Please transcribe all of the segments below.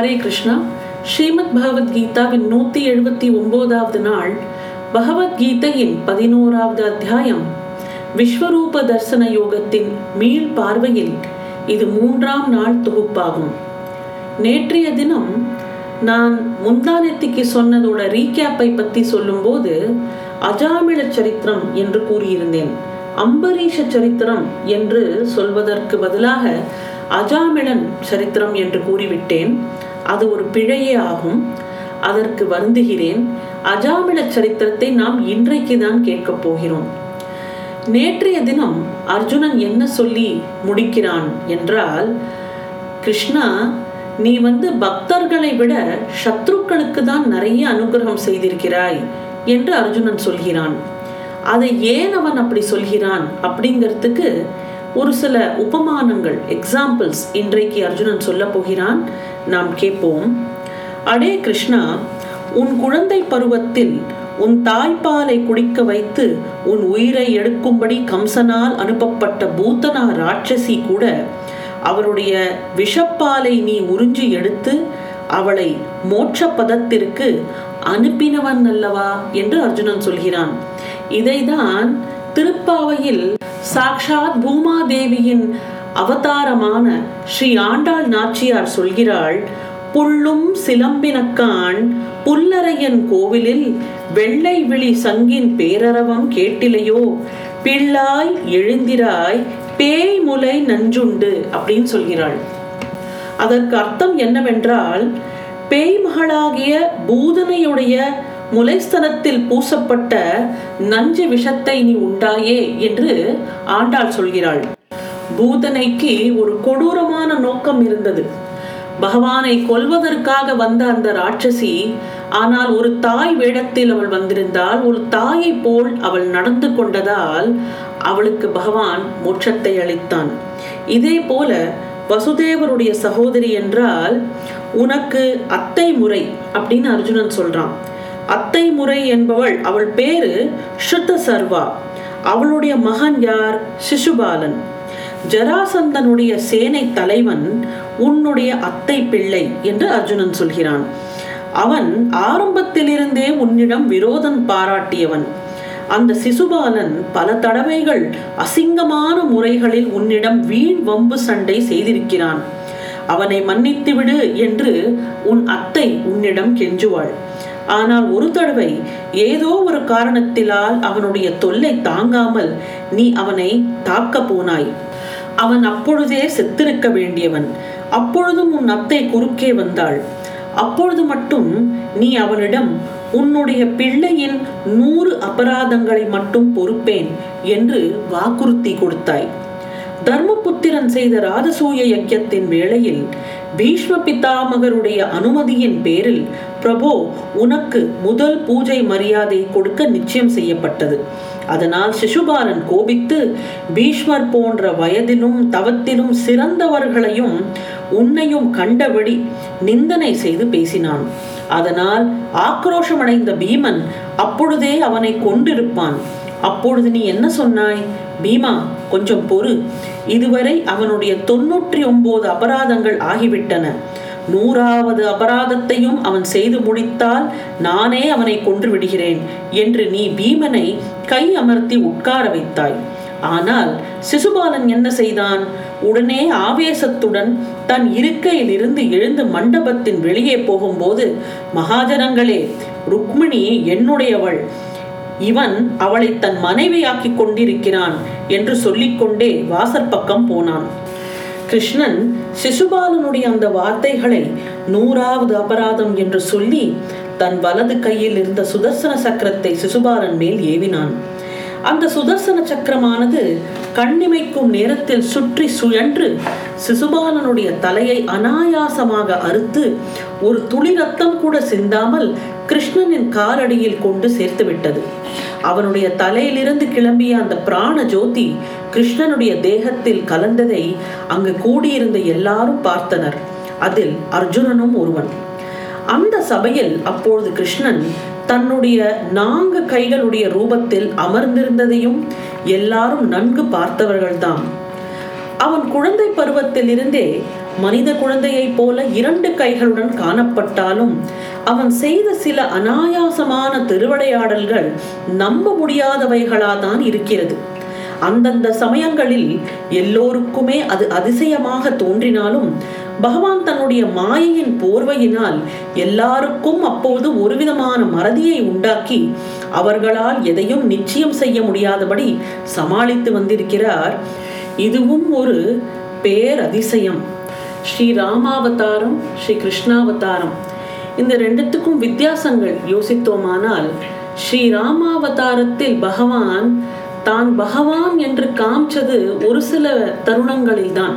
ஹரே கிருஷ்ணா ஸ்ரீமத் பகவத்கீதாவின் நூத்தி எழுபத்தி ஒன்பதாவது நாள் பகவத்கீதையின் பதினோராவது அத்தியாயம் விஸ்வரூப தர்சன யோகத்தின் மீள் பார்வையில் இது மூன்றாம் நாள் தொகுப்பாகும் நேற்றைய தினம் நான் முந்தானத்திக்கு சொன்னதோட ரீகேப்பை பத்தி சொல்லும்போது அஜாமிழ சரித்திரம் என்று கூறியிருந்தேன் அம்பரீஷ சரித்திரம் என்று சொல்வதற்கு பதிலாக அஜாமிழன் சரித்திரம் என்று கூறிவிட்டேன் அது ஒரு பிழையே ஆகும். அதற்கு வருந்துகிறேன். அஜாமில சரித்திரத்தை நாம் இன்றைக்கு தான் கேட்கப் போகிறோம். நேற்றைய தினம் அர்ஜுனன் என்ன சொல்லி முடிக்கிறான் என்றால் கிருஷ்ணா நீ வந்து பக்தர்களை விட சத்ருக்களுக்கு தான் நிறைய அனுகிரகம் செய்திருக்கிறாய் என்று அர்ஜுனன் சொல்கிறான். அதை ஏன் அவன் அப்படி சொல்கிறான் அப்படிங்கிறதுக்கு ஒரு சில உபமானங்கள் எக்ஸாம்பிள்ஸ் இன்றைக்கு அர்ஜுனன் சொல்ல போகிறான். நாம் கேட்போம் அடே கிருஷ்ணா உன் குழந்தை பருவத்தில் உன் தாய்ப்பாலை குடிக்க வைத்து உன் உயிரை எடுக்கும்படி கம்சனால் அனுப்பப்பட்ட பூத்தனா ராட்சசி கூட அவருடைய விஷப்பாலை நீ உறிஞ்சி எடுத்து அவளை மோட்ச பதத்திற்கு அனுப்பினவன் அல்லவா? என்று அர்ஜுனன் சொல்கிறான். இதைதான் திருப்பாவையில் சாக்ஷாத் பூமாதேவியின் அவதாரமான ஸ்ரீ ஆண்டாள் நாச்சியார் சொல்கிறாள் புள்ளும் சிலம்பினக்கான் புல்லரையன் கோவிலில் வெள்ளை விழி சங்கின் பேரரவம் கேட்டிலையோ பிள்ளாய் எழுந்திராய் பேய் முலை நஞ்சுண்டு அப்படின்னு சொல்கிறாள். அதற்கு அர்த்தம் என்னவென்றால் பேய் மகளாகிய பூதனையுடைய முலைஸ்தனத்தில் பூசப்பட்ட நஞ்சு விஷத்தை நீ உண்டாயே என்று ஆண்டாள் சொல்கிறாள். பூதனைக்கு ஒரு கொடூரமான நோக்கம் இருந்தது. பகவானை கொல்வதற்காக வந்த அந்த ராட்சசி ஆனால் ஒரு தாய் வேடத்தில் அவள் வந்திருந்தால் ஒரு தாயை போல் அவள் நடந்து கொண்டதால் அவளுக்கு பகவான் மோட்சத்தை அளித்தான். இதே போல வசுதேவருடைய சகோதரி என்றால் உனக்கு அத்தை முறை அப்படின்னு அர்ஜுனன் சொல்றான். அத்தை முறை என்பவள் அவள் பேரு ஸ்ருத்த சர்வா. அவளுடைய மகன் யார்? சிசுபாலன். ஜராசந்தனுடைய சேனை தலைவன் உன்னுடைய அத்தை பிள்ளை என்று அர்ஜுனன் சொல்கிறான். அவன் ஆரம்பத்திலிருந்தே உன்னிடம் விரோதம் பாராட்டியவன். அந்த சிசுபாலன் பல தடவைகள் அசிங்கமான முறைகளில் உன்னிடம் வீண் வம்பு சண்டை செய்திருக்கிறான். அவனை மன்னித்து விடு என்று உன் அத்தை உன்னிடம் கெஞ்சுவாள். ஆனால் ஒரு தடவை ஏதோ ஒரு காரணத்திலால் அவனுடைய தொல்லை தாங்காமல் நீ அவனை தாக்க போனாய். அவன் அப்பொழுதே செத்திருக்க வேண்டியவன். அப்பொழுதும் உன் அத்தை குறுக்கே வந்தாள். அப்பொழுது மட்டும் நீ அவனிடம் உன்னுடைய பிள்ளையின் நூறு அபராதங்களை மட்டும் பொறுப்பேன் என்று வாக்குறுத்தி கொடுத்தாய். தர்மபுத்திரன் செய்த ராஜசூய யஜ்யத்தின் வேளையில் பீஷ்ம பிதாமகருடைய அனுமதியின் பேரில் பிரபோ உனக்கு முதல் பூஜை மரியாதை கொடுக்க நிச்சயம் செய்யப்பட்டது. அதனால் சிசுபாலன் கோபித்து பீஷ்மர் போன்ற வயதிலும் தவத்திலும் சிறந்தவர்களையும் உன்னையும் கண்டபடி நிந்தனை செய்து பேசினான். அதனால் ஆக்ரோஷமடைந்த பீமன் அப்பொழுதே அவனை கொண்டிருப்பான். அப்பொழுது நீ என்ன சொன்னாய்? பீமா கொஞ்சம் பொறு. இதுவரை அவனுடைய தொன்னூற்றி ஒன்பது அபராதங்கள் ஆகிவிட்டன. நூறாவது அபராதத்தையும் அவன் செய்து முடித்தால் நானே அவனை கொன்று விடுகிறேன் என்று நீ பீமனை கை அமர்த்தி உட்கார வைத்தாய். ஆனால் சிசுபாலன் என்ன செய்தான்? உடனே ஆவேசத்துடன் தன் இருக்கையில் இருந்து எழுந்து மண்டபத்தின் வெளியே போகும்போது மகாஜனங்களே ருக்மிணி என்னுடையவள். இவன் அவளை தன் மனைவியாக்கிக் கொண்டிருக்கிறான் என்று சொல்லிக்கொண்டே வாசற்பக்கம் போனான். கிருஷ்ணன் சிசுபாலனுடைய அந்த வார்த்தைகளை நூறாவது அபராதம் என்று சொல்லி தன் வலது கையில் இருந்த சுதர்சன சக்கரத்தை சிசுபாலன் மேல் ஏவினான். அந்த சுதர்சன சக்கரமானது கண்ணிமைக்கும் நேரத்தில் சுற்றி சுழன்று சிசுபாலனுடைய தலையை அனாயாசமாக அறுத்து ஒரு துளி ரத்தம் கூட சிந்தாமல் கிருஷ்ணனின் காலடியில் கொண்டு சேர்த்து விட்டது. அவனுடைய தலையிலிருந்து கிளம்பிய அந்த பிராண ஜோதி கிருஷ்ணனுடைய தேகத்தில் கலந்ததை அங்கு கூடியிருந்த எல்லாரும் பார்த்தனர். அதில் அர்ஜுனனும் ஒருவன். அந்த சபையில் அப்பொழுது கிருஷ்ணன் தன்னுடைய நான்கு கைகளுடைய ரூபத்தில் அமர்ந்திருந்ததையும் எல்லாரும் நன்கு பார்த்தவர்கள்தான் அவன் குழந்தை பருவத்திலிருந்தே மனித குழந்தையைப் போல இரண்டு கைகளுடன் காணப்பட்டாலும் அவன் செய்த சில அனாயாசமான திருவிளையாடல்கள் நம்ப முடியாதவைகளாதான் இருக்கிறது. அந்தந்த சமயங்களில் எல்லோருக்குமே அது அதிசயமாக தோன்றினாலும் பகவான் தன்னுடைய மாயையின் போர்வையினால் எல்லாருக்கும் அப்போது ஒரு விதமான மறதியை உண்டாக்கி அவர்களால் எதையும் நிச்சயம் செய்ய முடியாதபடி சமாளித்து வந்திருக்கிறார். இதுவும் ஒரு பேரதிசயம். ஸ்ரீ ராமாவதாரம் ஸ்ரீ கிருஷ்ணாவதாரம். இந்த ரெண்டுத்துக்கும் வித்தியாசங்கள் யோசித்தோமானால் ஸ்ரீ ராமாவதாரத்தில் பகவான் தான் பகவான் என்று காமிச்சது ஒரு சில தருணங்களில் தான்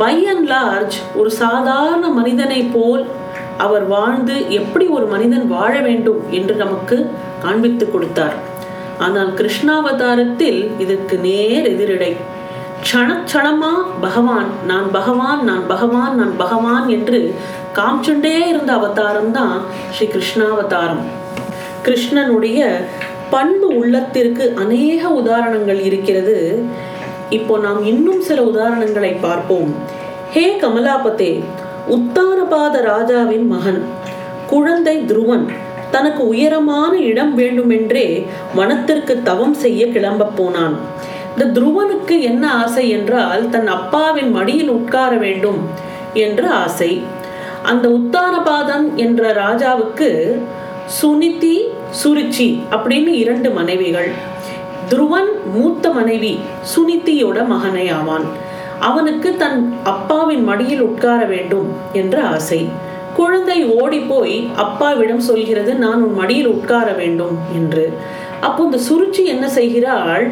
பை அண்ட் லார்ஜ் ஒரு சாதாரண மனிதனை போல் அவர் வாழ்ந்து எப்படி ஒரு மனிதன் வாழ வேண்டும் என்று நமக்கு காண்பித்து கொடுத்தார். ஆனால் கிருஷ்ணாவதாரத்தில் இதற்கு நேர் எதிரிடை. க்ஷணக்ஷணமா பகவான் நான் பகவான் நான் பகவான் நான் பகவான் என்று காமிச்சுண்டே இருந்த அவதாரம் தான் ஸ்ரீ கிருஷ்ணாவதாரம். கிருஷ்ணனுடைய பண்பு உள்ளத்திற்கு அநேக உதாரணங்கள் இருக்கிறது. இப்போ நாம் இன்னும் சில உதாரணங்களை பார்ப்போம். ஹே கமலாபதே உத்தானபாத ராஜாவின் மகன் குழந்தை துருவன் தனக்கு உயரமான இடம் வேண்டுமென்றே வனத்திற்கு தவம் செய்ய கிளம்ப போனான். இந்த துருவனுக்கு என்ன ஆசை என்றால் தன் அப்பாவின் மடியில் உட்கார வேண்டும் என்ற ஆசை. அந்த உத்தானபாதன் என்ற ராஜாவுக்கு சுனிதி சுருச்சி அப்படின்னு இரண்டு மனைவிகள். துருவன் மூத்த மனைவி சுனிதியோட மகனை ஆவான். அவனுக்கு தன் அப்பாவின் மடியில் உட்கார வேண்டும் என்ற ஆசை. குழந்தை ஓடி போய் அப்பாவிடம் சொல்கிறது நான் உன் மடியில் உட்கார வேண்டும் என்று. அப்போ இந்த சுருச்சி என்ன செய்கிறாள்?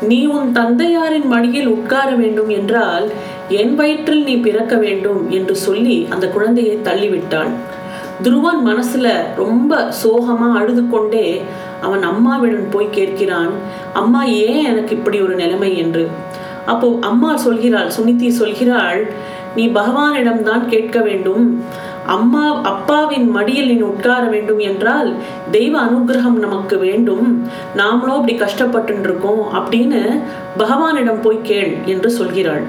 நீ உன் தந்தையாரின் மடியில் உட்கார வேண்டும் என்றால் என் வயிற்றில் நீ பிறக்க வேண்டும் என்று சொல்லி அந்த குழந்தையை தள்ளிவிட்டாள். துருவன் மனசுல ரொம்ப சோகமா அழுது கொண்டே அவன் அம்மாவிடம் போய் கேட்கிறான் அம்மா ஏன் எனக்கு இப்படி ஒரு நிலைமை? என்று. அப்போ அம்மா சொல்கிறாள் சுனிதி சொல்கிறாள் நீ பகவானிடம் தான் கேட்க வேண்டும். அம்மா அப்பாவின் மடியில் நீ உட்கார வேண்டும் என்றால் தெய்வ அனுகிரகம் நமக்கு வேண்டும். நாமளும் அப்படி கஷ்டப்பட்டு இருக்கோம் அப்படின்னு பகவானிடம் போய் கேள் என்று சொல்கிறாள்.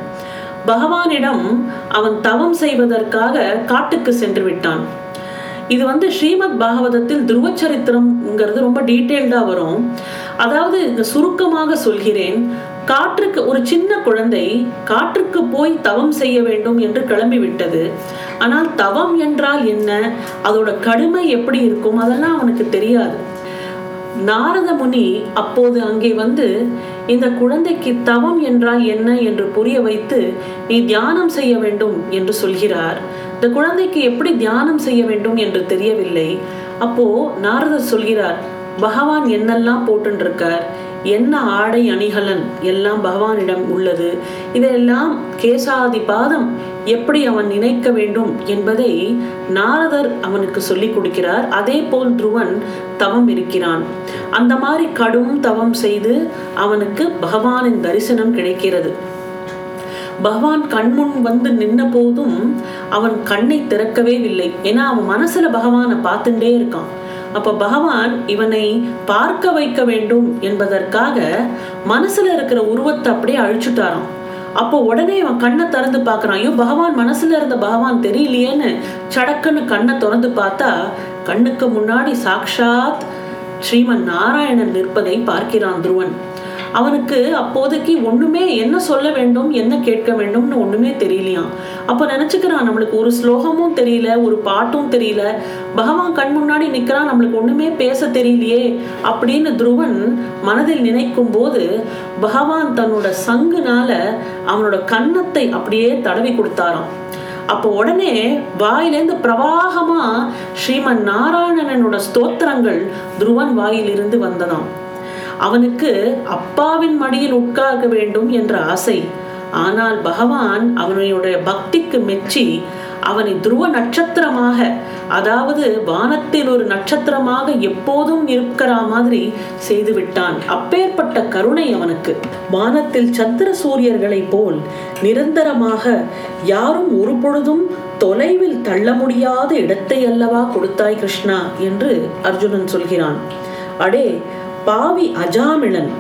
பகவானிடம் அவன் தவம் செய்வதற்காக காட்டுக்கு சென்று விட்டான். இது வந்து ஸ்ரீமத் பாகவதத்தில் துருவ சரித்திரம்ங்கிறது ரொம்ப டீட்டெயில்டா வரும். அதாவது சுருக்கமாக சொல்கிறேன் காற்றுக்கு ஒரு சின்ன குழந்தை காற்றுக்கு போய் தவம் செய்ய வேண்டும் என்று கிளம்பிவிட்டது. ஆனால் தவம் என்றால் என்ன? அதோட கடுமை எப்படி இருக்கும்? அதெல்லாம் அவனுக்கு தெரியாது. நாரத முனி அப்போது அங்கே வந்து இந்த குழந்தைக்கு தவம் என்றால் என்ன என்று புரிய வைத்து நீ தியானம் செய்ய வேண்டும் என்று சொல்கிறார். இந்த குழந்தைக்கு எப்படி தியானம் செய்ய வேண்டும் என்று தெரியவில்லை. அப்போ நாரதர் சொல்கிறார் பகவான் என்னெல்லாம் போட்டுருக்கார் என்ன ஆடை அணிகலன் எல்லாம் பகவானிடம் உள்ளது? இதெல்லாம் கேசாதி பாதம் எப்படி அவன் நினைக்க வேண்டும் என்பதை நாரதர் அவனுக்கு சொல்லிக் கொடுக்கிறார். அதே போல் துருவன் தவம் இருக்கிறான். அந்த மாதிரி கடும் தவம் செய்து அவனுக்கு பகவானின் தரிசனம் கிடைக்கிறது. பகவான் கண்முன் வந்து நின்ன போதும் அவன் கண்ணை திறக்கவே இல்லை. ஏன்னா அவன் மனசுல பகவானை பார்த்துட்டே இருக்கான். அப்ப பகவான் இவனை பார்க்க வைக்க வேண்டும் என்பதற்காக மனசுல இருக்கிற உருவத்தை அப்படியே அழிச்சுட்டாராம். அப்போ உடனே அவன் கண்ணை திறந்து பார்க்கறான். ஐயோ பகவான் மனசுல இருந்த பகவான் தெரியலையேன்னு சடக்குன்னு கண்ணை திறந்து பார்த்தா கண்ணுக்கு முன்னாடி சாக்ஷாத் ஸ்ரீமன் நாராயணன் நிற்பதை பார்க்கிறான் துருவன். அவனுக்கு அப்போதைக்கு ஒண்ணுமே என்ன சொல்ல வேண்டும் என்ன கேட்க வேண்டும்னு ஒண்ணுமே தெரியலையாம். அப்ப நினைச்சுக்கிறான் நம்மளுக்கு ஒரு ஸ்லோகமும் தெரியல ஒரு பாட்டும் தெரியல. பகவான் கண் முன்னாடி நிக்கிறான் நம்மளுக்கு ஒண்ணுமே பேச தெரியலையே அப்படின்னு துருவன் மனதில் நினைக்கும் போது பகவான் தன்னோட சங்குனால அவனோட கன்னத்தை அப்படியே தடவி கொடுத்தாராம். அப்போ உடனே வாயிலேருந்து பிரவாகமா ஸ்ரீமன் நாராயணனோட ஸ்தோத்திரங்கள் துருவன் வாயிலிருந்து வந்ததாம். அவனுக்கு அப்பாவின் மடியில் உட்கார்க்க வேண்டும் என்ற ஆசை. ஆனால் பகவான் அவனுடைய பக்திக்கு மெச்சி அவனை துருவ நட்சத்திரமாக அதாவது வானத்தில் ஒரு நட்சத்திரமாக எப்போதும் இருக்கிற மாதிரி செய்து விட்டான். அப்பேற்பட்ட கருணை அவனுக்கு. வானத்தில் சந்திர சூரியர்களைப் போல் நிரந்தரமாக யாரும் ஒரு பொழுதும் தொலைவில் தள்ள முடியாத இடத்தை அல்லவா கொடுத்தாய் கிருஷ்ணா என்று அர்ஜுனன் சொல்கிறான். அடே பாவி அஜாமிளன்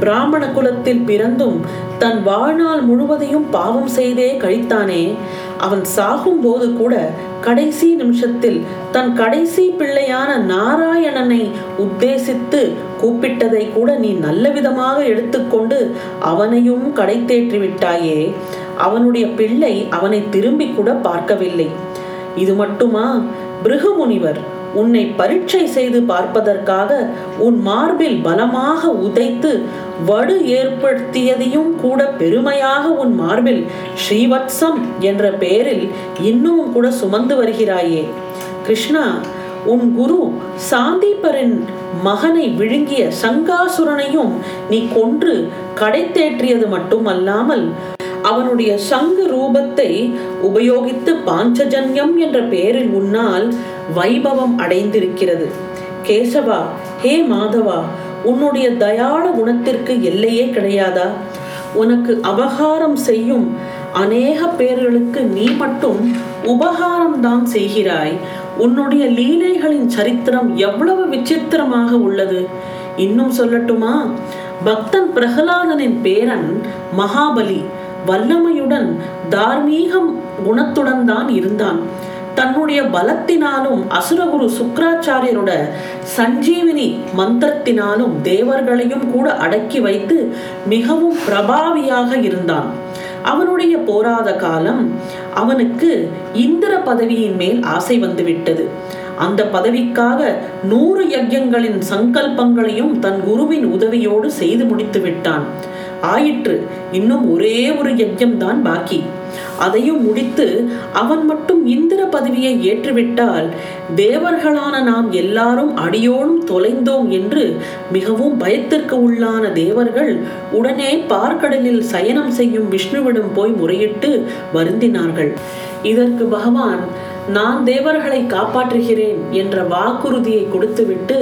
பிராமண குலத்தில் பிறந்தும் தன் வாழ்நாள் முழுவதையும் பாவம் செய்தே கழித்தானே. அவன் சாகும்போது கூட கடைசி நிமிஷத்தில் தன் கடைசி பிள்ளையான நாராயணனை உத்தேசித்து கூப்பிட்டதை கூட நீ நல்ல விதமாக எடுத்துக்கொண்டு அவனையும் கடை தேற்றி விட்டாயே அவனுடைய பிள்ளை அவனை திரும்பி கூட பார்க்கவில்லை. இது மட்டுமா? பிருகுமுனிவர் உன்னை பரீட்சை செய்து பார்ப்பதற்காக உன் மார்பில் பலமாக உதைத்து வடு ஏற்படுத்தியதையும் கூட பெருமையாக உன் மார்பில் ஸ்ரீவத்சம் என்ற பெயரில் இன்னமும் கூட சுமந்து வருகிறாயே. கிருஷ்ணா உன் குரு சாந்தீபரின் மகனை விழுங்கிய சங்காசுரனையும் நீ கொன்று கடை தேற்றியது மட்டுமல்லாமல் அவனுடைய சங்கு ரூபத்தை உபயோகித்து பாஞ்சஜன்யம் என்ற பெயரில் உன்னால் வைபவம் அடைந்திருக்கிறது. கேசவா ஹே மாதவா உன்னுடைய தயாள குணத்திற்கு எல்லையே கிடையாதா? உனக்கு அபகாரம் செய்யும் அநேக பேர்களுக்கு நீ மட்டும் உபகாரம் தான் செய்கிறாய். உன்னுடைய லீலைகளின் சரித்திரம் எவ்வளவு விசித்திரமாக உள்ளது? இன்னும் சொல்லட்டுமா? பக்தன் பிரகலாதனின் பேரன் மகாபலி வல்லமையுடன் தார்மீகம் குணத்துடன் தான் இருந்தான். தன்னுடைய பலத்தினாலும் அசுரகுரு சுக்கராச்சாரியரோட சஞ்சீவினி மந்திரத்தினாலும் தேவர்களையும் கூட அடக்கி வைத்து மிகவும் பிரபாவியாக இருந்தான். அவனுடைய போராத காலம் அவனுக்கு இந்திர பதவியின் மேல் ஆசை வந்துவிட்டது. அந்த பதவிக்காக நூறு யஜ்யங்களின் சங்கல்பங்களையும் தன் குருவின் உதவியோடு செய்து முடித்து விட்டான் ஆயிற்று இன்னும் ஒரே ஒரு யஜ்யம் தான் பாக்கி. அதையும் முடித்து அவன் மட்டும் இந்திர பதவியை ஏற்றுவிட்டால் தேவர்களான நாம் எல்லாரும் அடியோடும் தொலைந்தோம் என்று மிகவும் பயத்திற்கு உள்ளான தேவர்கள் உடனே பார்க்கடலில் சயனம் செய்யும் விஷ்ணுவிடம் போய் முறையிட்டு வருந்தினார்கள். இதற்கு பகவான் நான் தேவர்களை காப்பாற்றுகிறேன் என்ற வாக்குறுதியை கொடுத்துவிட்டு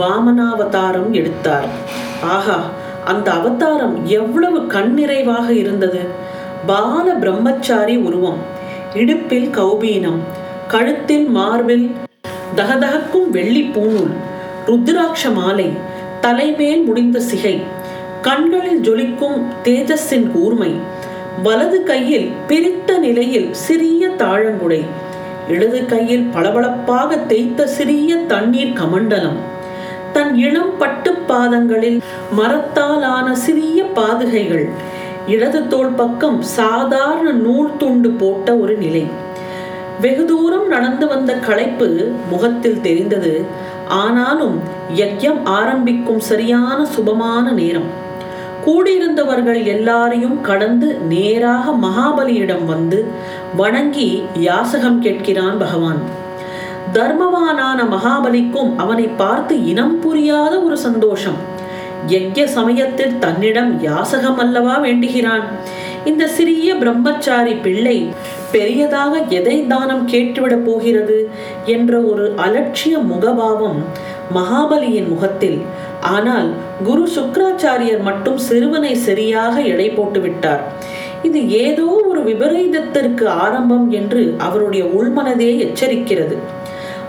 வாமனாவதாரம் எடுத்தார். ஆஹா அந்த அவதாரம் எவ்வளவு கண்ணிறைவாக இருந்தது! பால பிரம்மச்சாரி உருவம். இடுப்பில் கௌபீனம் கழுத்தில் மார்பில் தகதகக்கும் வெள்ளி பூணூல் ருத்ராட்ச மாலை தலைமேல் முடிந்த சிகை கண்களில் ஜொலிக்கும் தேஜஸின் கூர்மை வலது கையில் பிரித்த நிலையில் சிறிய தாழங்குடை இடது கையில் பளபளப்பாக தேய்த்த சிறிய தண்ணீர் கமண்டலம். தன் இளம் பட்டு பாதங்களில் மரத்தாலான சிறிய பாதுகைகள் இடது தோள் பக்கம் சாதாரண நூல் துண்டு போட்ட ஒரு நிலை. வெகு தூரம் நடந்து வந்த களைப்பு முகத்தில் தெரிந்தது. ஆனாலும் யஜ்யம் ஆரம்பிக்கும் சரியான சுபமான நேரம். கூடியிருந்தவர்கள் எல்லாரையும் கடந்து நேராக மகாபலியிடம் வந்து வணங்கி யாசகம் கேட்கிறான் பகவான். தர்மவானான மகாபலிக்கும் அவனை பார்த்து இனம் புரியாத ஒரு சந்தோஷம். யஜ்ய சமயத்தில் தன்னிடம் யாசகம் அல்லவா வேண்டுகிறான். இந்த சிறிய பிரம்மச்சாரி பிள்ளை பெரியதாக எதை தானம் கேட்டுவிடப் போகிறது என்ற ஒரு அலட்சிய முகபாவம் மகாபலியின் முகத்தில். ஆனால் குரு சுக்கராச்சாரியர் மட்டும் சிறுவனை சரியாக எடை போட்டு விட்டார். இது ஏதோ ஒரு விபரீதத்திற்கு ஆரம்பம் என்று அவருடைய உள்மனதே எச்சரிக்கிறது.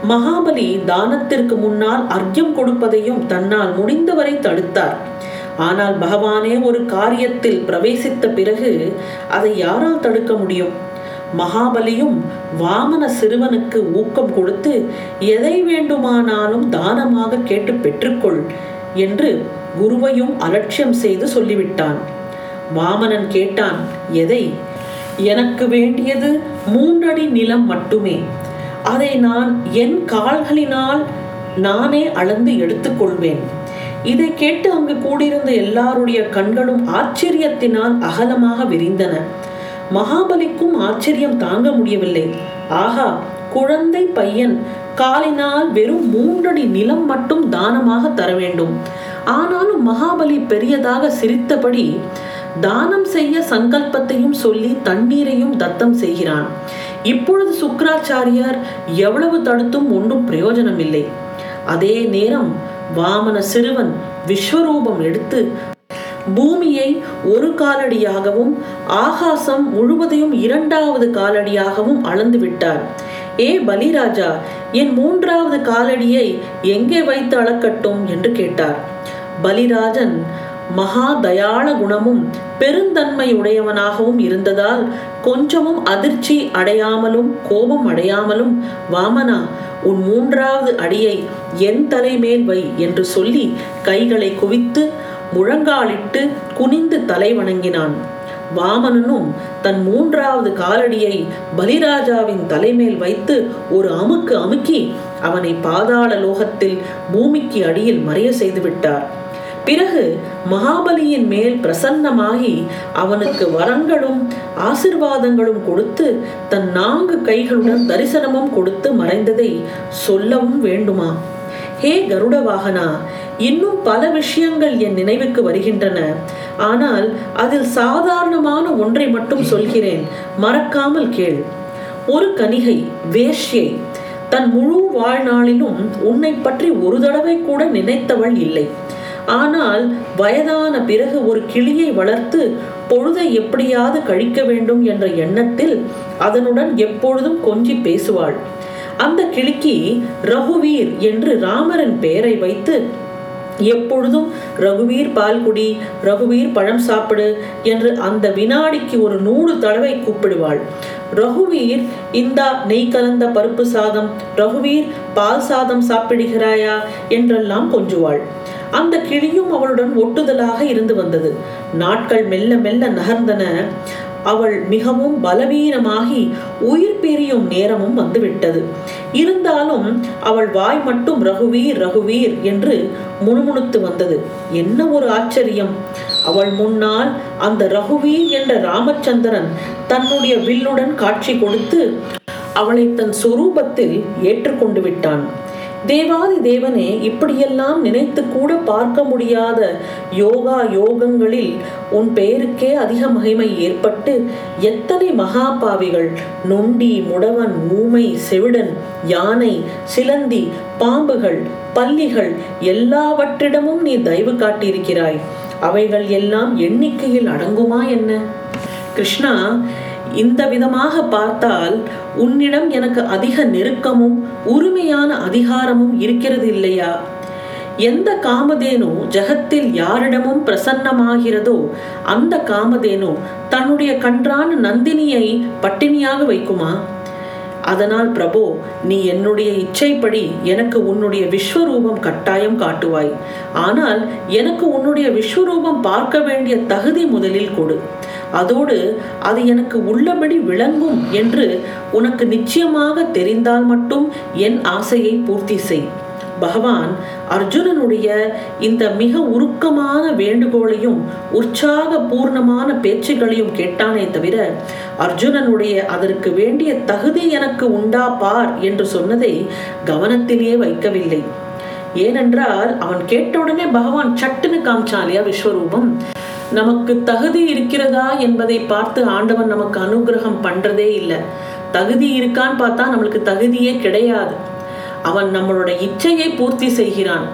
மகாபலி தானத்திற்கு முன்னால் அர்க்கம் கொடுப்பதையும் தன்னால் முடிந்தவரை தடுத்தார். ஆனால் பகவானே ஒரு காரியத்தில் பிரவேசித்த பிறகு அதை யாரால் தடுக்க முடியும்? மகாபலியும் வாமன சிறுவனுக்கு ஊக்கம் கொடுத்து எதை வேண்டுமானாலும் தானமாக கேட்டு பெற்றுக்கொள் என்று குருவையும் அலட்சியம் செய்து சொல்லிவிட்டான். வாமனன் கேட்டான் எதை? எனக்கு வேண்டியது மூன்றடி நிலம் மட்டுமே. அதை நான் என் கால்களினால் நானே அளந்து எடுத்துக்கொள்வேன். இதை கேட்டு அங்கு கூடியிருந்த எல்லாருடைய கண்களும் ஆச்சரியத்தினால் அகலமாக விரிந்தன. மகாபலிக்கும் ஆச்சரியம் தாங்க முடியவில்லை. ஆகா குழந்தை பையன் காலினால் வெறும் மூன்றடி நிலம் மட்டும் தானமாக தர வேண்டும். ஆனாலும் மகாபலி பெரியதாக சிரித்தபடி தானம் செய்ய சங்கல்பத்தையும் சொல்லி தண்ணீரையும் தத்தம் செய்கிறான். இப்பொழுது சுக்கராச்சாரியார் எவ்வளவு தடுத்தும் ஒன்றும் பிரயோஜனம் இல்லை அதே நேரம் வாமன சிறுவன் விஸ்வரூபம் எடுத்து பூமியை ஒரு காலடியாகவும் ஆகாசம் முழுவதையும் இரண்டாவது காலடியாகவும் அளந்து விட்டார். ஏ பலிராஜா என் மூன்றாவது காலடியை எங்கே வைத்து அளக்கட்டும்? என்று கேட்டார். பலிராஜன் மகா தயாள குணமும் பெருந்தன்மை உடையவனாகவும் இருந்ததால் கொஞ்சமும் அதிர்ச்சி அடையாமலும் கோபம் அடையாமலும் வாமனா உன் மூன்றாவது அடியை என் தலைமேல் வை என்று சொல்லி கைகளை குவித்து முழங்காலிட்டு குனிந்து தலை வணங்கினான். வாமனனும் தன் மூன்றாவது காலடியை பலிராஜாவின் தலைமேல் வைத்து ஒரு அமுக்கு அமுக்கி அவனை பாதாள லோகத்தில் பூமிக்கு அடியில் மறைய செய்துவிட்டார் பிறகு மகாபலியின் மேல் பிரசன்னமாகி அவனுக்கு வரங்களும் ஆசிர்வாதங்களும் கொடுத்து தன் நான்கு கைகளுடன் தரிசனமும் கொடுத்து மறைந்ததை சொல்லவும் வேண்டுமா? ஹே கருட வாகனா இன்னும் பல விஷயங்கள் என் நினைவுக்கு வருகின்றன. ஆனால் அதில் சாதாரணமான ஒன்றை மட்டும் சொல்கிறேன். மறக்காமல் கேள். ஒரு கனிகை வேஷ்யை தன் முழு வாழ்நாளிலும் உன்னை பற்றி ஒரு தடவை கூட நினைத்தவள் இல்லை. ஆனால் வயதான பிறகு ஒரு கிளியை வளர்த்து பொழுதை எப்படியாவது கழிக்க வேண்டும் என்ற எண்ணத்தில் அதனுடன் எப்பொழுதும் கொஞ்சி பேசுவாள். அந்த கிளிக்கு ரகுவீர் என்று ராமரின் பெயரை வைத்து எப்பொழுதும் ரகுவீர் பால் குடி ரகுவீர் பழம் சாப்பிடு என்று அந்த வினாடிக்கு ஒரு நூறு தடவை கூப்பிடுவாள். ரகுவீர் இந்தா நெய் கலந்த பருப்பு சாதம் ரகுவீர் பால் சாதம் சாப்பிடுகிறாயா? என்றெல்லாம் கொஞ்சுவாள். அந்த கிளியும் அவளுடன் ஒட்டுதலாக இருந்து வந்தது. நாட்கள் மெல்ல மெல்ல நகர்ந்தன. அவள் மிகவும் பலவீனமாகி உயிர் பிரியும் நேரமும் வந்துவிட்டது. இருந்தாலும் அவள் வாய் மட்டும் ரகுவீர் ரகுவீர் என்று முணுமுணுத்து வந்தது. என்ன ஒரு ஆச்சரியம். அவள் முன்னால் அந்த ரகுவீர் என்ற ராமச்சந்திரன் தன்னுடைய வில்லுடன் காட்சி கொடுத்து அவளை தன் சொரூபத்தில் ஏற்றுக்கொண்டு விட்டான். தேவாதி தேவனே இப்படியெல்லாம் நினைத்து கூட பார்க்க முடியாத யோகா யோகங்களில் உன் பெயருக்கே அதிக மகிமை ஏற்பட்டு எத்தனை மகாபாவிகள் நொண்டி முடவன் ஊமை செவிடன் யானை சிலந்தி பாம்புகள் பல்லிகள் எல்லாவற்றிடமும் நீ தயவு காட்டியிருக்கிறாய். அவைகள் எல்லாம் எண்ணிக்கையில் அடங்குமா என்ன? கிருஷ்ணா இந்த விதமாக பார்த்தால் உன்னிடம் எனக்கு அதிக நெருக்கமும் உரிமையான அதிகாரமும் இருக்கிறது இல்லையா எந்த காமதேனு ஜகத்தில் யாரிடமும் பிரசன்னமாகிறதோ அந்த காமதேனு தன்னுடைய கன்றான நந்தினியை பட்டினியாக வைக்குமா? அதனால் பிரபு நீ என்னுடைய இச்சைப்படி எனக்கு உன்னுடைய விஸ்வரூபம் கட்டாயம் காட்டுவாய். ஆனால் எனக்கு உன்னுடைய விஸ்வரூபம் பார்க்க வேண்டிய தகுதி முதலில் கொடு. அதோடு அது எனக்கு உள்ளபடி விளங்கும் என்று உனக்கு நிச்சயமாக தெரிந்தால் மட்டும் என் ஆசையை பூர்த்தி செய். பகவான் அர்ஜுனனுடைய இந்த மிக உருக்கமான வேண்டுகோளையும் உற்சாக பூர்ணமான பேச்சுகளையும் கேட்டானே தவிர அர்ஜுனனுடைய அதற்கு வேண்டிய தகுதி எனக்கு உண்டா பார் என்று சொன்னதை கவனத்திலேயே வைக்கவில்லை. ஏனென்றால் அவன் கேட்டவுடனே பகவான் சட்டுன்னு காமிச்சாலியா விஸ்வரூபம்? நமக்கு தகுதி இருக்கிறதா என்பதை பார்த்து ஆண்டவன் நமக்கு அனுகிரகம் பண்றதே இல்லை. தகுதி இருக்கான்னு பார்த்தா நம்மளுக்கு தகுதியே கிடையாது. அவன் நம்மளோட இச்சையை பூர்த்தி செய்கிறான்.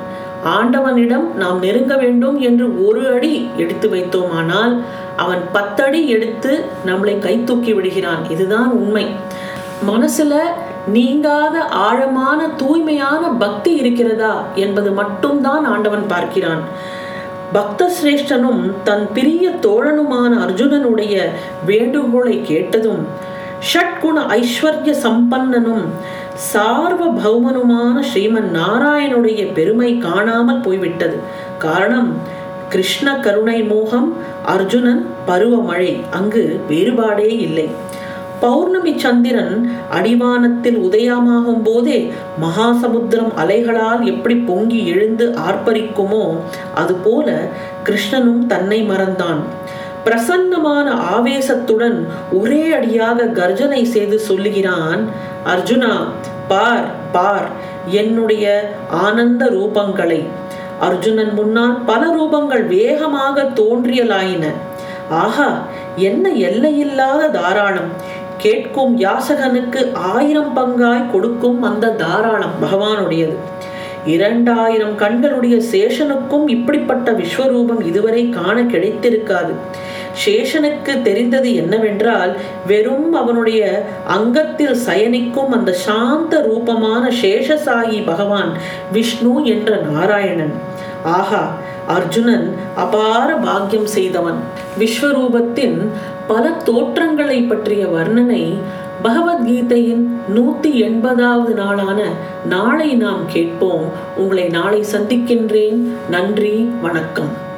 ஆண்டவனிடம் நாம் நெருங்க வேண்டும் என்று ஒரு அடி எடுத்து வைத்தோமானால் அவன் பத்தடி எடுத்து நம்மளை கை தூக்கி விடுகிறான். இதுதான் உண்மை. மனசுல நீங்காத ஆழமான தூய்மையான பக்தி இருக்கிறதா என்பது மட்டும்தான் ஆண்டவன் பார்க்கிறான். பக்த சிரேஷ்டனும் தன் பிரிய தோழனுமான அர்ஜுனனுடைய வேண்டுகோளை கேட்டதும் ஷட்குண ஐஸ்வர்ய சம்பன்னனும் சார்வ பௌமனுமான ஸ்ரீமன் நாராயணுடைய பெருமை காணாமல் போய்விட்டது. காரணம் கிருஷ்ண கருணை மோகம் அர்ஜுனன் பருவமழை அங்கு வேறுபாடே இல்லை. பௌர்ணமி சந்திரன் அடிவானத்தில் உதயமாகும் போதே மகாசமுத்திரம் அலைகளால் எப்படி பொங்கி எழுந்து ஆர்ப்பரிக்குமோ அதுபோல கிருஷ்ணனும் தன்னை மறந்தான். பிரசன்னமான ஆவேசத்துடன் ஒரே அடியாக கர்ஜனை செய்து சொல்லுகிறான் அர்ஜுனா பார் பார் என்னுடைய ஆனந்த ரூபங்களை. அர்ஜுனன் முன்னால் பல ரூபங்கள் வேகமாக தோன்றியலாயின. ஆஹா என்ன எல்லையில்லாத தாராளம். கேட்கும் யாசகனுக்கு ஆயிரம் பங்காய் கொடுக்கும் அந்த தாராளம் பகவானுடையது. இரண்டாயிரம் கண்களுடைய சேஷனுக்கும் இப்படிப்பட்ட விஸ்வரூபம் இதுவரை காண கிடைத்திருக்காது. சேஷனுக்கு தெரிந்தது என்னவென்றால் வெறும் அவனுடைய அங்கத்தில் சயனிக்கும் அந்த சாந்த ரூபமான சேஷசாயி பகவான் விஷ்ணு என்ற நாராயணன். ஆஹா அர்ஜுனன் அபார பாக்கியம் செய்தவன். விஸ்வரூபத்தின் பல தோற்றங்களை பற்றிய வர்ணனை பகவத்கீதையின் நூத்தி எண்பதாவது நாளான நாளை நாம் கேட்போம். உங்களை நாளை சந்திக்கின்றேன். நன்றி வணக்கம்.